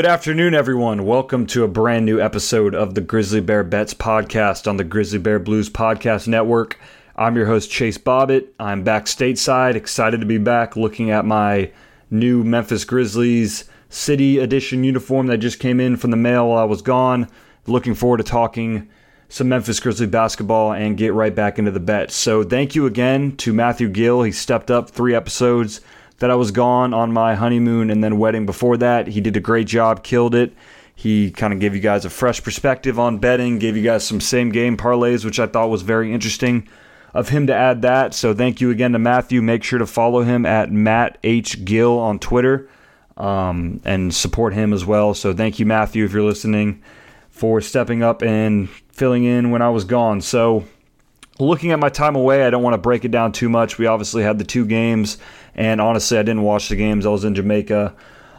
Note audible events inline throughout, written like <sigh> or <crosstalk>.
Good afternoon, everyone. Welcome to a brand new episode of the Grizzly Bear Bets podcast on the Grizzly Bear Blues Podcast Network. I'm your host, Chase Bobbitt. I'm back stateside, excited to be back looking at my new Memphis Grizzlies City Edition uniform that just came in from the mail while I was gone. Looking forward to talking some Memphis Grizzly basketball and get right back into the bets. So, thank you again to Matthew Gill. He stepped up three episodes that I was gone on my honeymoon and then wedding before that. He did a great job, killed it. He kind of gave you guys a fresh perspective on betting, gave you guys some same game parlays, which I thought was very interesting of him to add that. So thank you again to Matthew. Make sure to follow him at Matt H. Gill on Twitter um, and support him as well. So thank you, Matthew, if you're listening, for stepping up and filling in when I was gone. So looking at my time away, I don't want to break it down too much. We obviously had the two games and honestly, I didn't watch the games. I was in Jamaica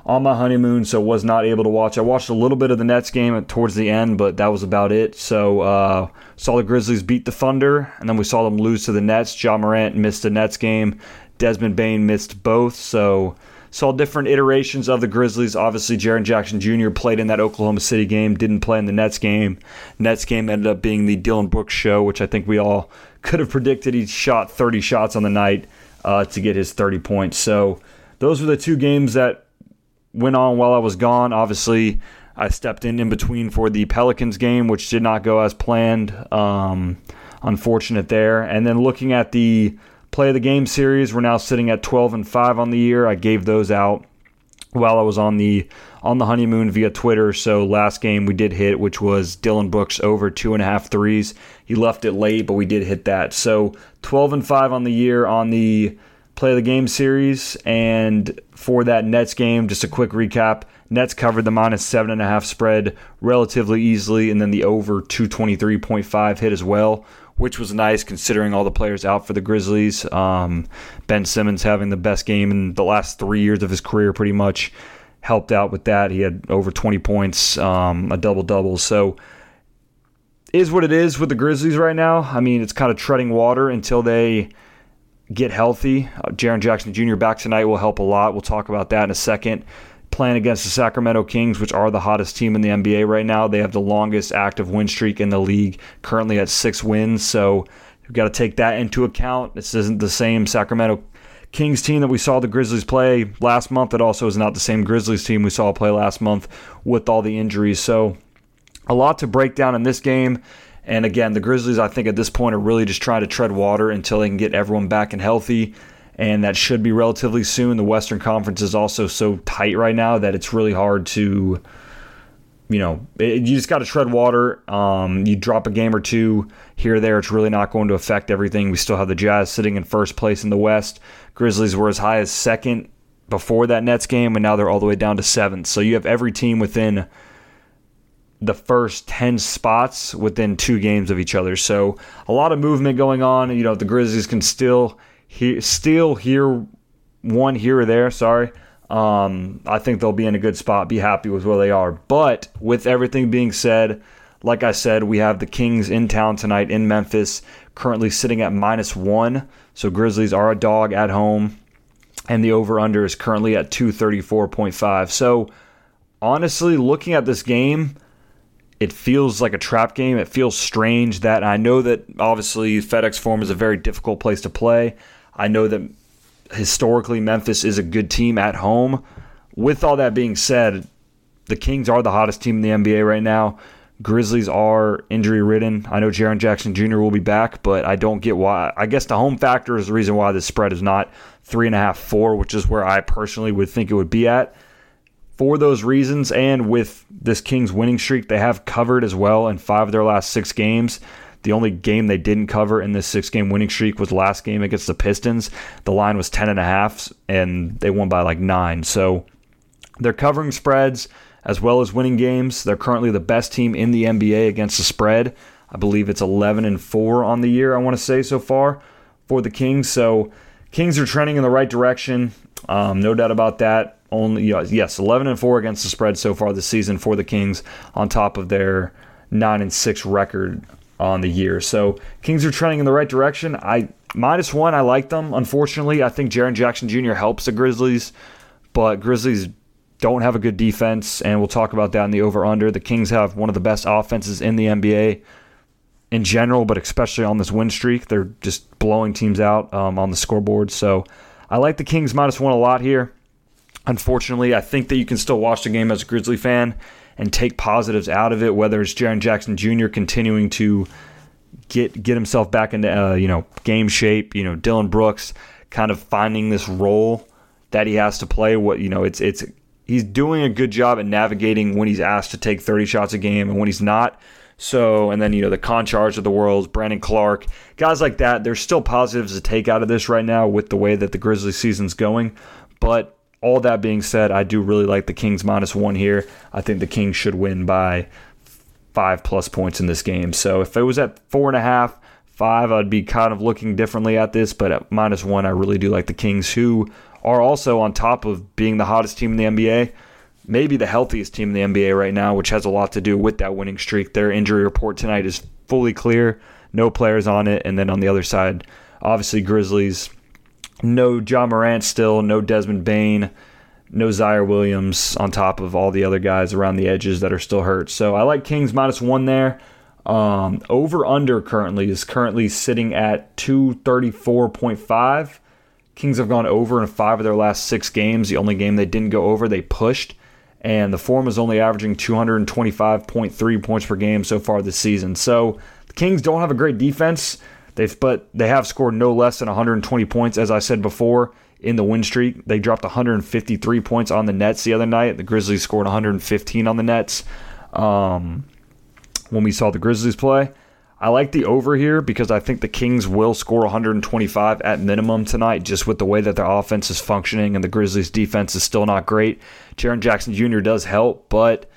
on my honeymoon, so was not able to watch. I watched a little bit of the Nets game towards the end, but that was about it. So uh, saw the Grizzlies beat the Thunder, and then we saw them lose to the Nets. Ja Morant missed the Nets game. Desmond Bane missed both. So saw different iterations of the Grizzlies. Obviously, Jaren Jackson Jr. played in that Oklahoma City game, didn't play in the Nets game. Nets game ended up being the Dillon Brooks show, which I think we all could have predicted. He shot 30 shots on the night uh, to get his 30 points. So those were the two games that went on while I was gone. Obviously, I stepped in in between for the Pelicans game, which did not go as planned. Um, unfortunate there. And then looking at the play of the game series, we're now sitting at 12 and 5 on the year. I gave those out while I was on the on the honeymoon via Twitter. So last game we did hit, which was Dillon Brooks over two and a half threes. He left it late, but we did hit that. So 12 and five on the year on the play of the game series. And for that Nets game, just a quick recap. Nets covered the minus seven and a half spread relatively easily, and then the over 223.5 hit as well, which was nice considering all the players out for the Grizzlies. Um, ben Simmons having the best game in the last three years of his career, pretty much helped out with that. He had over 20 points, um, a double double. So, is what it is with the Grizzlies right now. I mean, it's kind of treading water until they get healthy. Uh, Jaren Jackson Jr. back tonight will help a lot. We'll talk about that in a second. Playing against the Sacramento Kings, which are the hottest team in the NBA right now. They have the longest active win streak in the league, currently at six wins. So you've got to take that into account. This isn't the same Sacramento Kings team that we saw the Grizzlies play last month. It also is not the same Grizzlies team we saw play last month with all the injuries. So, a lot to break down in this game. And again, the Grizzlies, I think at this point, are really just trying to tread water until they can get everyone back and healthy. And that should be relatively soon. The Western Conference is also so tight right now that it's really hard to you know, it, you just got to tread water. Um, you drop a game or two here or there, it's really not going to affect everything. We still have the Jazz sitting in first place in the West. Grizzlies were as high as second before that Nets game, and now they're all the way down to seventh. So you have every team within the first 10 spots within two games of each other. So a lot of movement going on. You know, the Grizzlies can still he, still here, one here or there, sorry. Um, I think they'll be in a good spot, be happy with where they are. But with everything being said, like I said, we have the Kings in town tonight in Memphis, currently sitting at minus one. So Grizzlies are a dog at home, and the over under is currently at 234.5. So honestly, looking at this game, it feels like a trap game. It feels strange that I know that obviously FedEx Forum is a very difficult place to play. I know that historically Memphis is a good team at home. With all that being said, the Kings are the hottest team in the NBA right now. Grizzlies are injury ridden. I know Jaren Jackson Jr. will be back, but I don't get why. I guess the home factor is the reason why the spread is not three and a half, four, which is where I personally would think it would be at. For those reasons, and with this Kings winning streak, they have covered as well in five of their last six games. The only game they didn't cover in this six game winning streak was last game against the Pistons. The line was 10 and a half and they won by like nine. So they're covering spreads as well as winning games. They're currently the best team in the NBA against the spread. I believe it's 11 and 4 on the year, I want to say so far for the Kings. So Kings are trending in the right direction. Um, no doubt about that. Only yes, 11 and 4 against the spread so far this season for the Kings on top of their 9 and 6 record on the year. So Kings are trending in the right direction. I minus one. I like them. Unfortunately, I think Jaren Jackson Jr. helps the Grizzlies, but Grizzlies don't have a good defense, and we'll talk about that in the over under. The Kings have one of the best offenses in the NBA in general, but especially on this win streak. They're just blowing teams out um, on the scoreboard. So I like the Kings minus one a lot here. Unfortunately, I think that you can still watch the game as a Grizzly fan and take positives out of it, whether it's Jaren Jackson Jr. continuing to get get himself back into uh, you know game shape, you know Dillon Brooks kind of finding this role that he has to play. What you know, it's it's he's doing a good job at navigating when he's asked to take 30 shots a game and when he's not. So, and then, you know, the Konchar's of the world, Brandon Clarke, guys like that, there's still positives to take out of this right now with the way that the Grizzlies season's going. But all that being said, I do really like the Kings minus one here. I think the Kings should win by five plus points in this game. So if it was at four and a half, five, I'd be kind of looking differently at this. But at minus one, I really do like the Kings, who are also on top of being the hottest team in the NBA maybe the healthiest team in the NBA right now, which has a lot to do with that winning streak. Their injury report tonight is fully clear, no players on it. And then on the other side, obviously, Grizzlies, no Ja Morant still, no Desmond Bane, no Ziaire Williams on top of all the other guys around the edges that are still hurt. So I like Kings minus one there. Um, over under currently is currently sitting at 234.5. Kings have gone over in five of their last six games. The only game they didn't go over, they pushed and the form is only averaging 225.3 points per game so far this season. So the Kings don't have a great defense. They've but they have scored no less than 120 points, as I said before, in the win streak. They dropped 153 points on the Nets the other night. The Grizzlies scored 115 on the Nets. Um, when we saw the Grizzlies play. I like the over here because I think the Kings will score 125 at minimum tonight, just with the way that their offense is functioning and the Grizzlies' defense is still not great. Jaren Jackson Jr. does help, but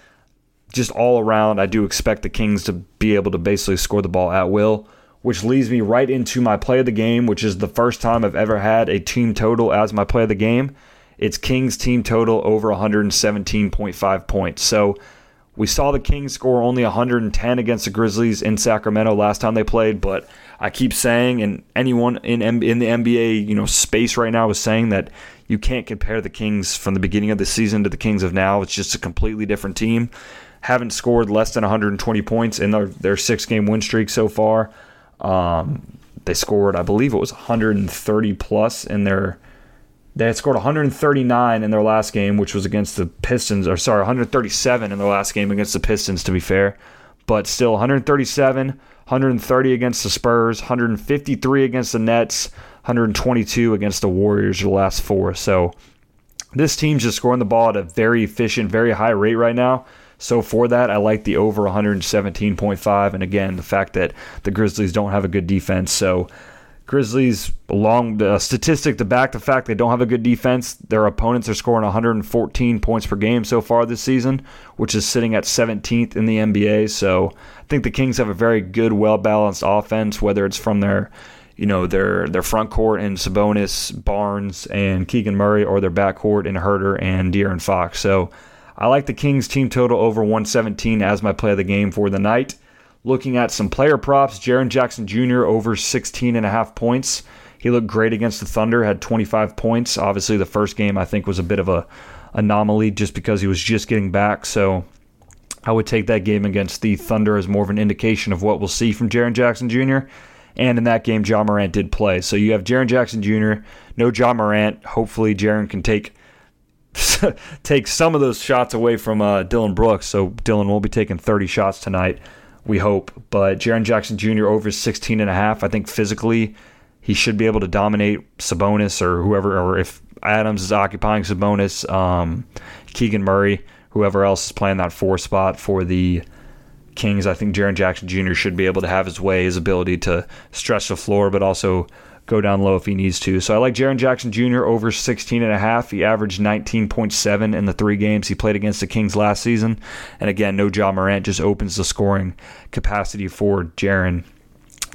just all around, I do expect the Kings to be able to basically score the ball at will, which leads me right into my play of the game, which is the first time I've ever had a team total as my play of the game. It's Kings team total over 117.5 points. So we saw the Kings score only 110 against the Grizzlies in Sacramento last time they played, but I keep saying, and anyone in in the NBA you know space right now is saying that you can't compare the Kings from the beginning of the season to the Kings of now. It's just a completely different team. Haven't scored less than 120 points in their, their six game win streak so far. Um, they scored, I believe it was 130 plus in their they had scored 139 in their last game, which was against the Pistons, or sorry, 137 in their last game against the Pistons, to be fair. But still, 137, 130 against the Spurs, 153 against the Nets, 122 against the Warriors, the last four. So this team's just scoring the ball at a very efficient, very high rate right now. So for that, I like the over 117.5. And again, the fact that the Grizzlies don't have a good defense. So Grizzlies, along the statistic to back the fact they don't have a good defense, their opponents are scoring 114 points per game so far this season, which is sitting at 17th in the NBA. So I think the Kings have a very good, well balanced offense, whether it's from their you know their their front court in Sabonis, Barnes, and Keegan Murray, or their back court in Huerter and De'Aaron Fox. So I like the Kings team total over 117 as my play of the game for the night. Looking at some player props, Jaren Jackson Jr. over 16 and a half points. He looked great against the Thunder, had 25 points. Obviously, the first game I think was a bit of a anomaly just because he was just getting back. So I would take that game against the Thunder as more of an indication of what we'll see from Jaren Jackson Jr. And in that game, Ja Morant did play. So you have Jaren Jackson Jr., no Ja Morant. Hopefully, Jaren can take <laughs> take some of those shots away from uh, Dillon Brooks. So Dillon won't be taking 30 shots tonight we hope. But Jaren Jackson Jr. over 16 and a half. I think physically he should be able to dominate Sabonis or whoever, or if Adams is occupying Sabonis, um, Keegan Murray, whoever else is playing that four spot for the Kings. I think Jaren Jackson Jr. should be able to have his way, his ability to stretch the floor, but also go down low if he needs to. So I like Jaren Jackson Jr. over 16 and a half. He averaged 19.7 in the three games he played against the Kings last season. And again, no Ja Morant just opens the scoring capacity for Jaren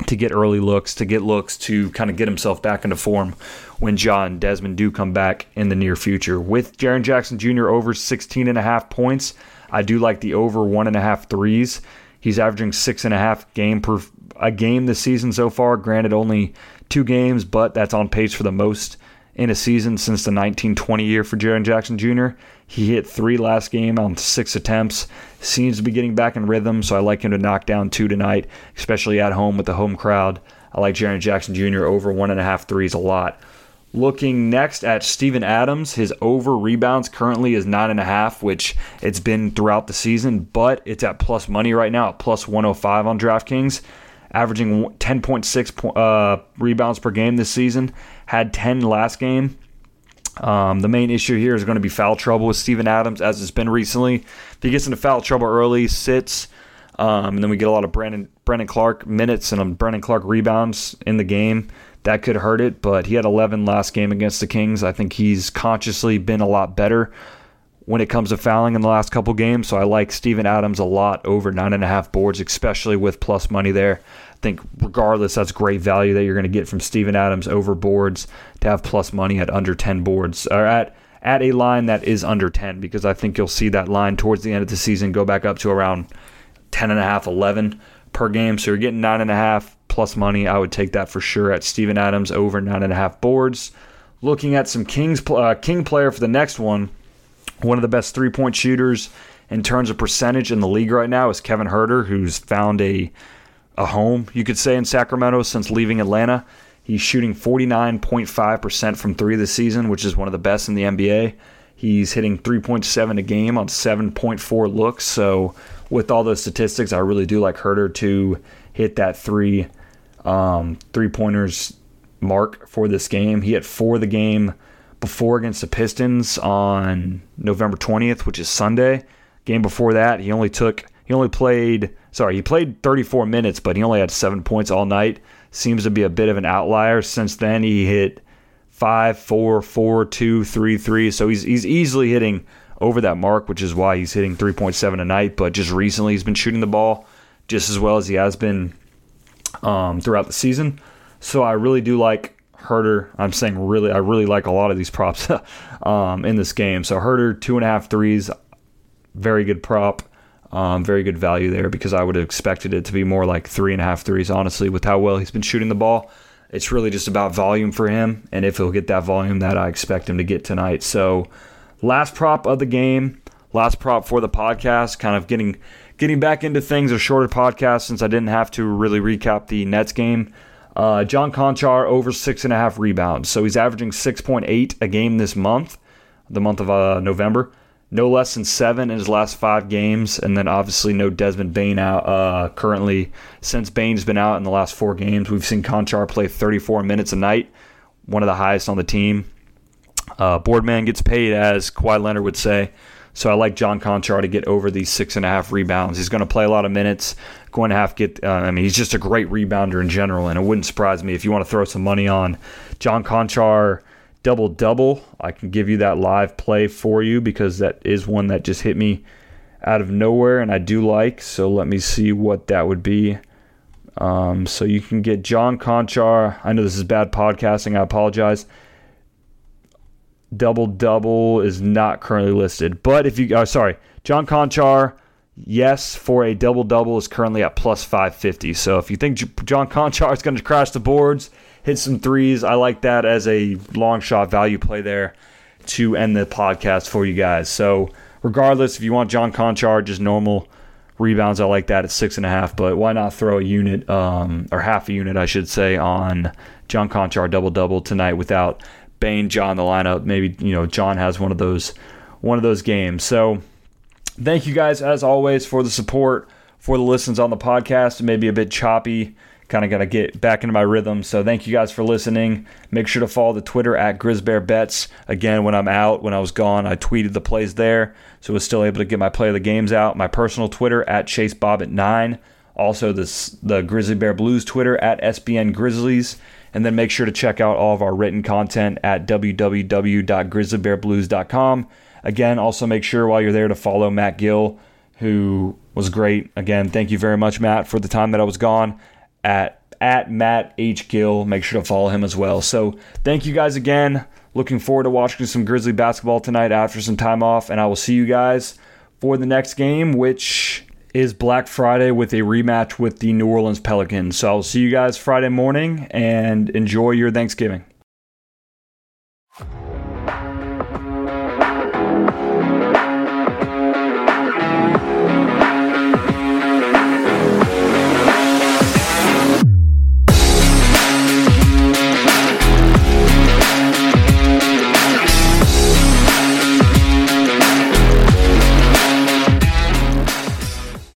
to get early looks, to get looks, to kind of get himself back into form when John Desmond do come back in the near future. With Jaren Jackson Jr. over 16 and a half points, I do like the over one and a half threes. He's averaging six and a half game per a game this season so far. Granted, only two games, but that's on pace for the most in a season since the 1920 year for Jaren Jackson Jr. He hit three last game on six attempts. Seems to be getting back in rhythm, so I like him to knock down two tonight, especially at home with the home crowd. I like Jaren Jackson Jr. over one and a half threes a lot. Looking next at Steven Adams, his over rebounds currently is nine and a half, which it's been throughout the season, but it's at plus money right now at plus 105 on DraftKings, averaging 10.6 uh, rebounds per game this season. Had 10 last game. Um, the main issue here is going to be foul trouble with Steven Adams, as it's been recently. If he gets into foul trouble early, sits, um, and then we get a lot of Brandon Brandon Clarke minutes and Brandon Clarke rebounds in the game that could hurt it. But he had 11 last game against the Kings. I think he's consciously been a lot better when it comes to fouling in the last couple games. So I like Steven Adams a lot over nine and a half boards, especially with plus money there. I think regardless, that's great value that you're going to get from Steven Adams over boards to have plus money at under 10 boards or at at a line that is under 10 because I think you'll see that line towards the end of the season go back up to around 10 and a half, 11 per game. So you're getting nine and a half plus money. I would take that for sure at Steven Adams over nine and a half boards. Looking at some Kings uh, King player for the next one, one of the best three point shooters in terms of percentage in the league right now is Kevin Huerter, who's found a a home, you could say, in Sacramento since leaving Atlanta. He's shooting 49.5% from three this season, which is one of the best in the NBA. He's hitting 3.7 a game on 7.4 looks. So, with all those statistics, I really do like Huerter to hit that three um, three pointers mark for this game. He had four the game before against the Pistons on November 20th, which is Sunday. Game before that, he only took he only played sorry, he played 34 minutes, but he only had 7 points all night. Seems to be a bit of an outlier. Since then, he hit 5 4 4 2 3 3. So he's he's easily hitting over that mark, which is why he's hitting 3.7 a night, but just recently he's been shooting the ball just as well as he has been um, throughout the season. So I really do like Huerter. I'm saying really, I really like a lot of these props <laughs> um, in this game. So Huerter, two and a half threes, very good prop, um, very good value there because I would have expected it to be more like three and a half threes, honestly, with how well he's been shooting the ball. It's really just about volume for him, and if he'll get that volume that I expect him to get tonight. So, last prop of the game, last prop for the podcast, kind of getting getting back into things, a shorter podcast since I didn't have to really recap the Nets game. Uh, John Konchar over six and a half rebounds. So he's averaging 6.8 a game this month, the month of uh, November. No less than seven in his last five games. And then obviously no Desmond Bane out uh, currently. Since Bane's been out in the last four games, we've seen Konchar play 34 minutes a night, one of the highest on the team. Uh, Boardman gets paid, as Kawhi Leonard would say. So I like John Konchar to get over these six and a half rebounds. He's going to play a lot of minutes. Going to have to get. Uh, I mean, he's just a great rebounder in general, and it wouldn't surprise me if you want to throw some money on John Konchar double double. I can give you that live play for you because that is one that just hit me out of nowhere, and I do like. So let me see what that would be. Um, so you can get John Konchar. I know this is bad podcasting. I apologize double double is not currently listed. But if you, oh, sorry, John Konchar, yes, for a double double is currently at plus 550. So if you think John Konchar is going to crash the boards, hit some threes, I like that as a long shot value play there to end the podcast for you guys. So regardless, if you want John Konchar, just normal rebounds, I like that at six and a half. But why not throw a unit um, or half a unit, I should say, on John Konchar double double tonight without Bane, John the lineup. Maybe you know John has one of those one of those games. So thank you guys as always for the support, for the listens on the podcast. It may be a bit choppy. Kind of got to get back into my rhythm. So thank you guys for listening. Make sure to follow the Twitter at GrizzBearBets. Again, when I'm out, when I was gone, I tweeted the plays there. So I was still able to get my play of the games out. My personal Twitter at ChaseBob9. Also, this, the Grizzly Bear Blues Twitter at SBN Grizzlies. And then make sure to check out all of our written content at www.grizzlybearblues.com. Again, also make sure while you're there to follow Matt Gill, who was great. Again, thank you very much, Matt, for the time that I was gone at at Matt H. Gill. Make sure to follow him as well. So thank you guys again. Looking forward to watching some Grizzly basketball tonight after some time off, and I will see you guys for the next game, which is Black Friday with a rematch with the New Orleans Pelicans. So I'll see you guys Friday morning and enjoy your Thanksgiving.